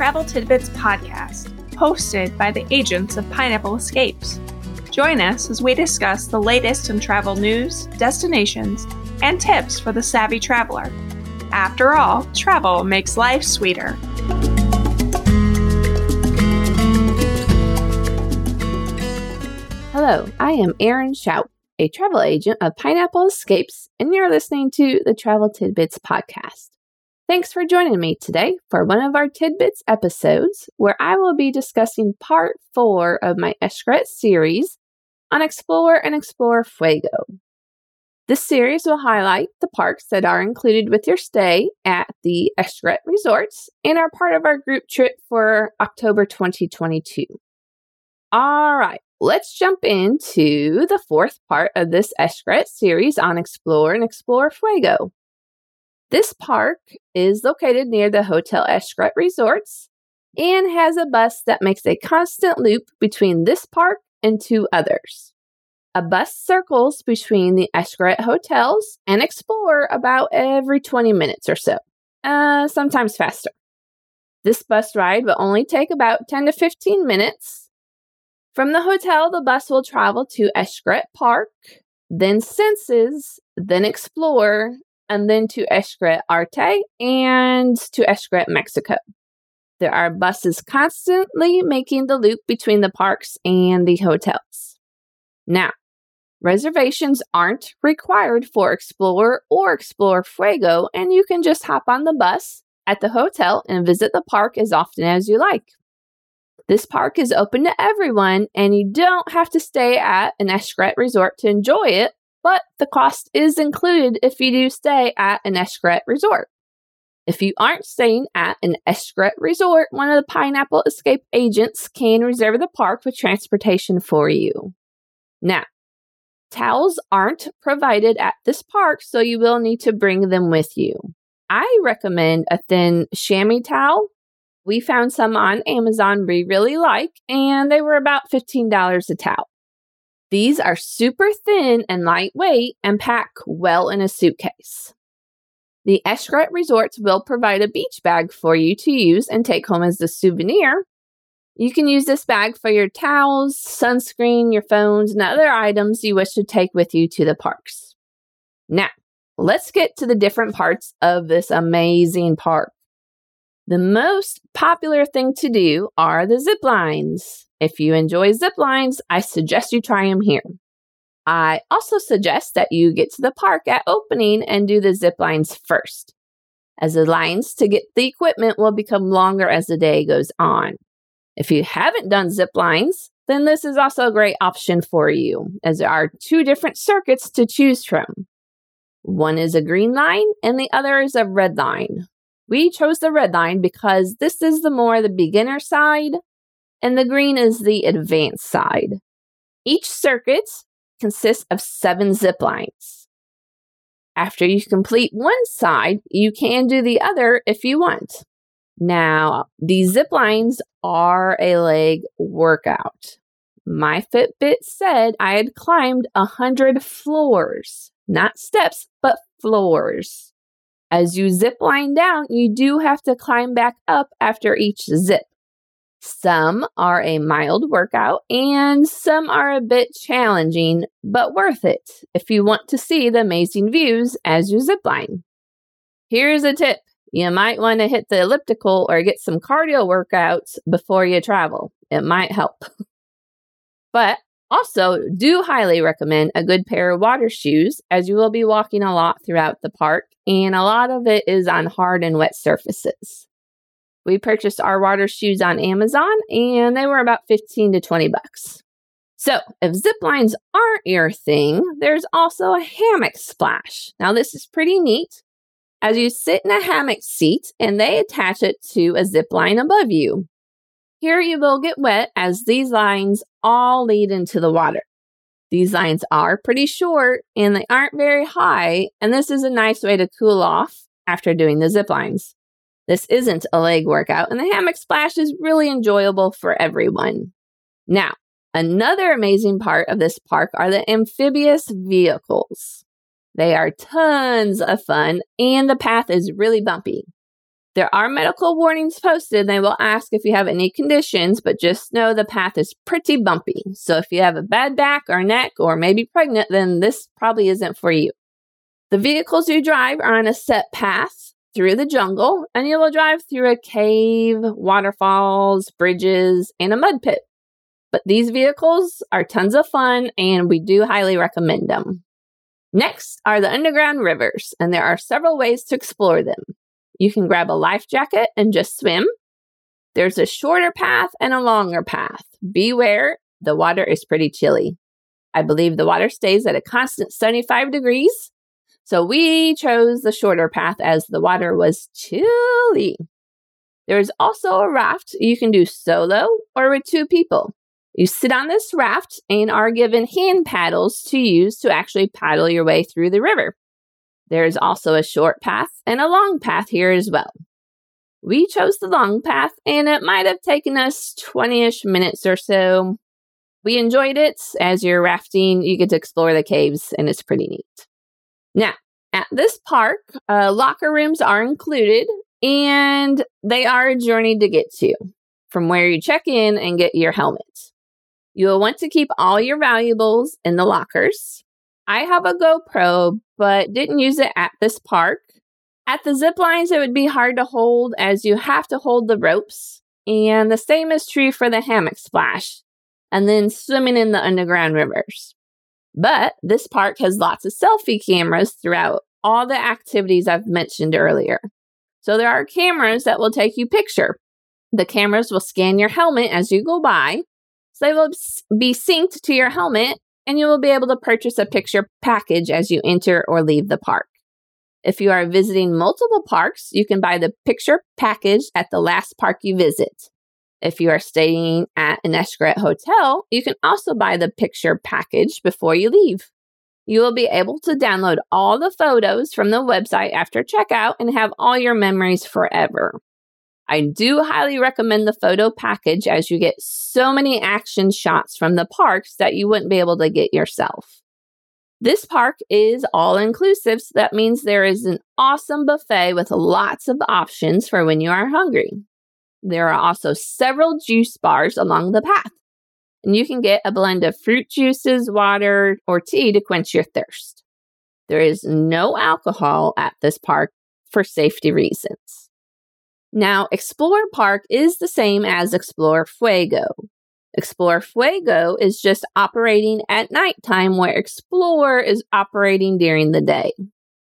Travel Tidbits podcast, hosted by the agents of Pineapple Escapes. Join us as we discuss the latest in travel news, destinations, and tips for the savvy traveler. After all, travel makes life sweeter. Hello, I am Erin Shout, a travel agent of Pineapple Escapes, and you're listening to the Travel Tidbits podcast. Thanks for joining me today for one of our Tidbits episodes where I will be discussing part four of my Xcaret series on Xplor and Xplor Fuego. This series will highlight the parks that are included with your stay at the Xcaret resorts and are part of our group trip for October 2022. All right, let's jump into the fourth part of this Xcaret series on Xplor and Xplor Fuego. This park is located near the Hotel Xcaret Resorts and has a bus that makes a constant loop between this park and two others. A bus circles between the Xcaret hotels and Xplor about every 20 minutes or so, uh, sometimes faster. This bus ride will only take about 10 to 15 minutes. From the hotel, the bus will travel to Xcaret Park, then Xenses, then Xplor, and then to Xcaret Arte and to Xcaret Mexico. There are buses constantly making the loop between the parks and the hotels. Now, reservations aren't required for Xplor or Xplor Fuego, and you can just hop on the bus at the hotel and visit the park as often as you like. This park is open to everyone, and you don't have to stay at an Xcaret resort to enjoy it but the cost is included if you do stay at an Xcaret resort. If you aren't staying at an Xcaret resort, one of the Pineapple Escape agents can reserve the park with transportation for you. Now, towels aren't provided at this park, so you will need to bring them with you. I recommend a thin chamois towel. We found some on Amazon we really like, and they were about $15 a towel. These are super thin and lightweight and pack well in a suitcase. The Xcaret Resorts will provide a beach bag for you to use and take home as a souvenir. You can use this bag for your towels, sunscreen, your phones, and other items you wish to take with you to the parks. Now, let's get to the different parts of this amazing park. The most popular thing to do are the zip lines. If you enjoy zip lines, I suggest you try them here. I also suggest that you get to the park at opening and do the zip lines first, as the lines to get the equipment will become longer as the day goes on. If you haven't done zip lines, then this is also a great option for you, as there are two different circuits to choose from. One is a green line and the other is a red line. We chose the red line because this is the more the beginner side and the green is the advanced side. Each circuit consists of seven zip lines. After you complete one side, you can do the other if you want. Now, these zip lines are a leg workout. My Fitbit said I had climbed a hundred floors, not steps, but floors. As you zip line down, you do have to climb back up after each zip. Some are a mild workout and some are a bit challenging, but worth it if you want to see the amazing views as you zipline. Here's a tip you might want to hit the elliptical or get some cardio workouts before you travel. It might help. but also, do highly recommend a good pair of water shoes as you will be walking a lot throughout the park, and a lot of it is on hard and wet surfaces. We purchased our water shoes on Amazon and they were about 15 to 20 bucks. So, if zip lines aren't your thing, there's also a hammock splash. Now, this is pretty neat as you sit in a hammock seat and they attach it to a zip line above you. Here you will get wet as these lines all lead into the water. These lines are pretty short and they aren't very high, and this is a nice way to cool off after doing the zip lines. This isn't a leg workout, and the hammock splash is really enjoyable for everyone. Now, another amazing part of this park are the amphibious vehicles. They are tons of fun, and the path is really bumpy. There are medical warnings posted. They will ask if you have any conditions, but just know the path is pretty bumpy. So if you have a bad back or neck or maybe pregnant, then this probably isn't for you. The vehicles you drive are on a set path through the jungle, and you will drive through a cave, waterfalls, bridges, and a mud pit. But these vehicles are tons of fun, and we do highly recommend them. Next are the underground rivers, and there are several ways to explore them. You can grab a life jacket and just swim. There's a shorter path and a longer path. Beware, the water is pretty chilly. I believe the water stays at a constant 75 degrees. So we chose the shorter path as the water was chilly. There is also a raft you can do solo or with two people. You sit on this raft and are given hand paddles to use to actually paddle your way through the river. There is also a short path and a long path here as well. We chose the long path and it might have taken us 20 ish minutes or so. We enjoyed it. As you're rafting, you get to explore the caves and it's pretty neat. Now, at this park, uh, locker rooms are included and they are a journey to get to from where you check in and get your helmet. You will want to keep all your valuables in the lockers. I have a GoPro, but didn't use it at this park. At the zip lines, it would be hard to hold as you have to hold the ropes. And the same is true for the hammock splash and then swimming in the underground rivers. But this park has lots of selfie cameras throughout all the activities I've mentioned earlier. So there are cameras that will take you picture. The cameras will scan your helmet as you go by so they will be synced to your helmet and you will be able to purchase a picture package as you enter or leave the park. If you are visiting multiple parks, you can buy the picture package at the last park you visit. If you are staying at an Xcaret hotel, you can also buy the picture package before you leave. You will be able to download all the photos from the website after checkout and have all your memories forever. I do highly recommend the photo package as you get so many action shots from the parks that you wouldn't be able to get yourself. This park is all inclusive, so that means there is an awesome buffet with lots of options for when you are hungry. There are also several juice bars along the path, and you can get a blend of fruit juices, water, or tea to quench your thirst. There is no alcohol at this park for safety reasons. Now, Xplor Park is the same as Xplor Fuego. Xplor Fuego is just operating at nighttime, where Xplor is operating during the day.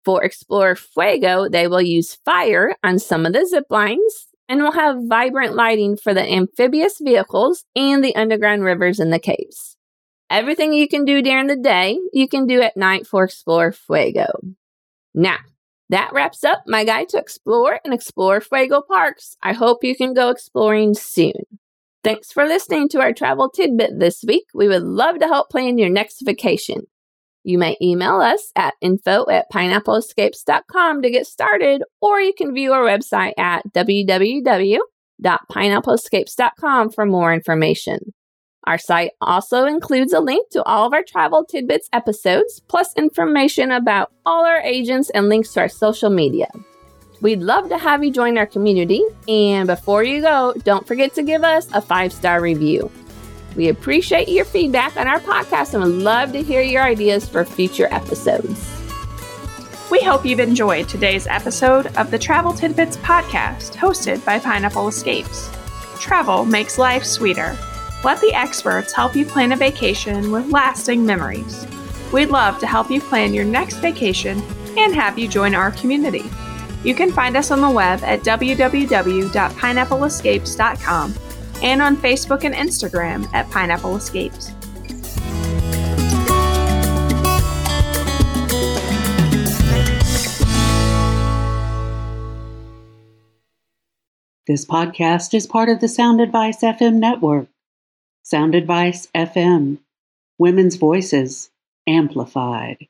For Xplor Fuego, they will use fire on some of the zip lines and will have vibrant lighting for the amphibious vehicles and the underground rivers in the caves. Everything you can do during the day, you can do at night for Xplor Fuego. Now, that wraps up my guide to Xplor and Xplor Fuego Parks. I hope you can go exploring soon. Thanks for listening to our travel tidbit this week. We would love to help plan your next vacation. You may email us at info at pineappleescapes.com to get started, or you can view our website at www.pineappleescapes.com for more information. Our site also includes a link to all of our travel tidbits episodes, plus information about all our agents and links to our social media. We'd love to have you join our community, and before you go, don't forget to give us a five star review. We appreciate your feedback on our podcast and would love to hear your ideas for future episodes. We hope you've enjoyed today's episode of the Travel Tidbits podcast hosted by Pineapple Escapes. Travel makes life sweeter. Let the experts help you plan a vacation with lasting memories. We'd love to help you plan your next vacation and have you join our community. You can find us on the web at www.pineappleescapes.com and on Facebook and Instagram at Pineapple Escapes. This podcast is part of the Sound Advice FM network. Sound Advice FM Women's Voices Amplified.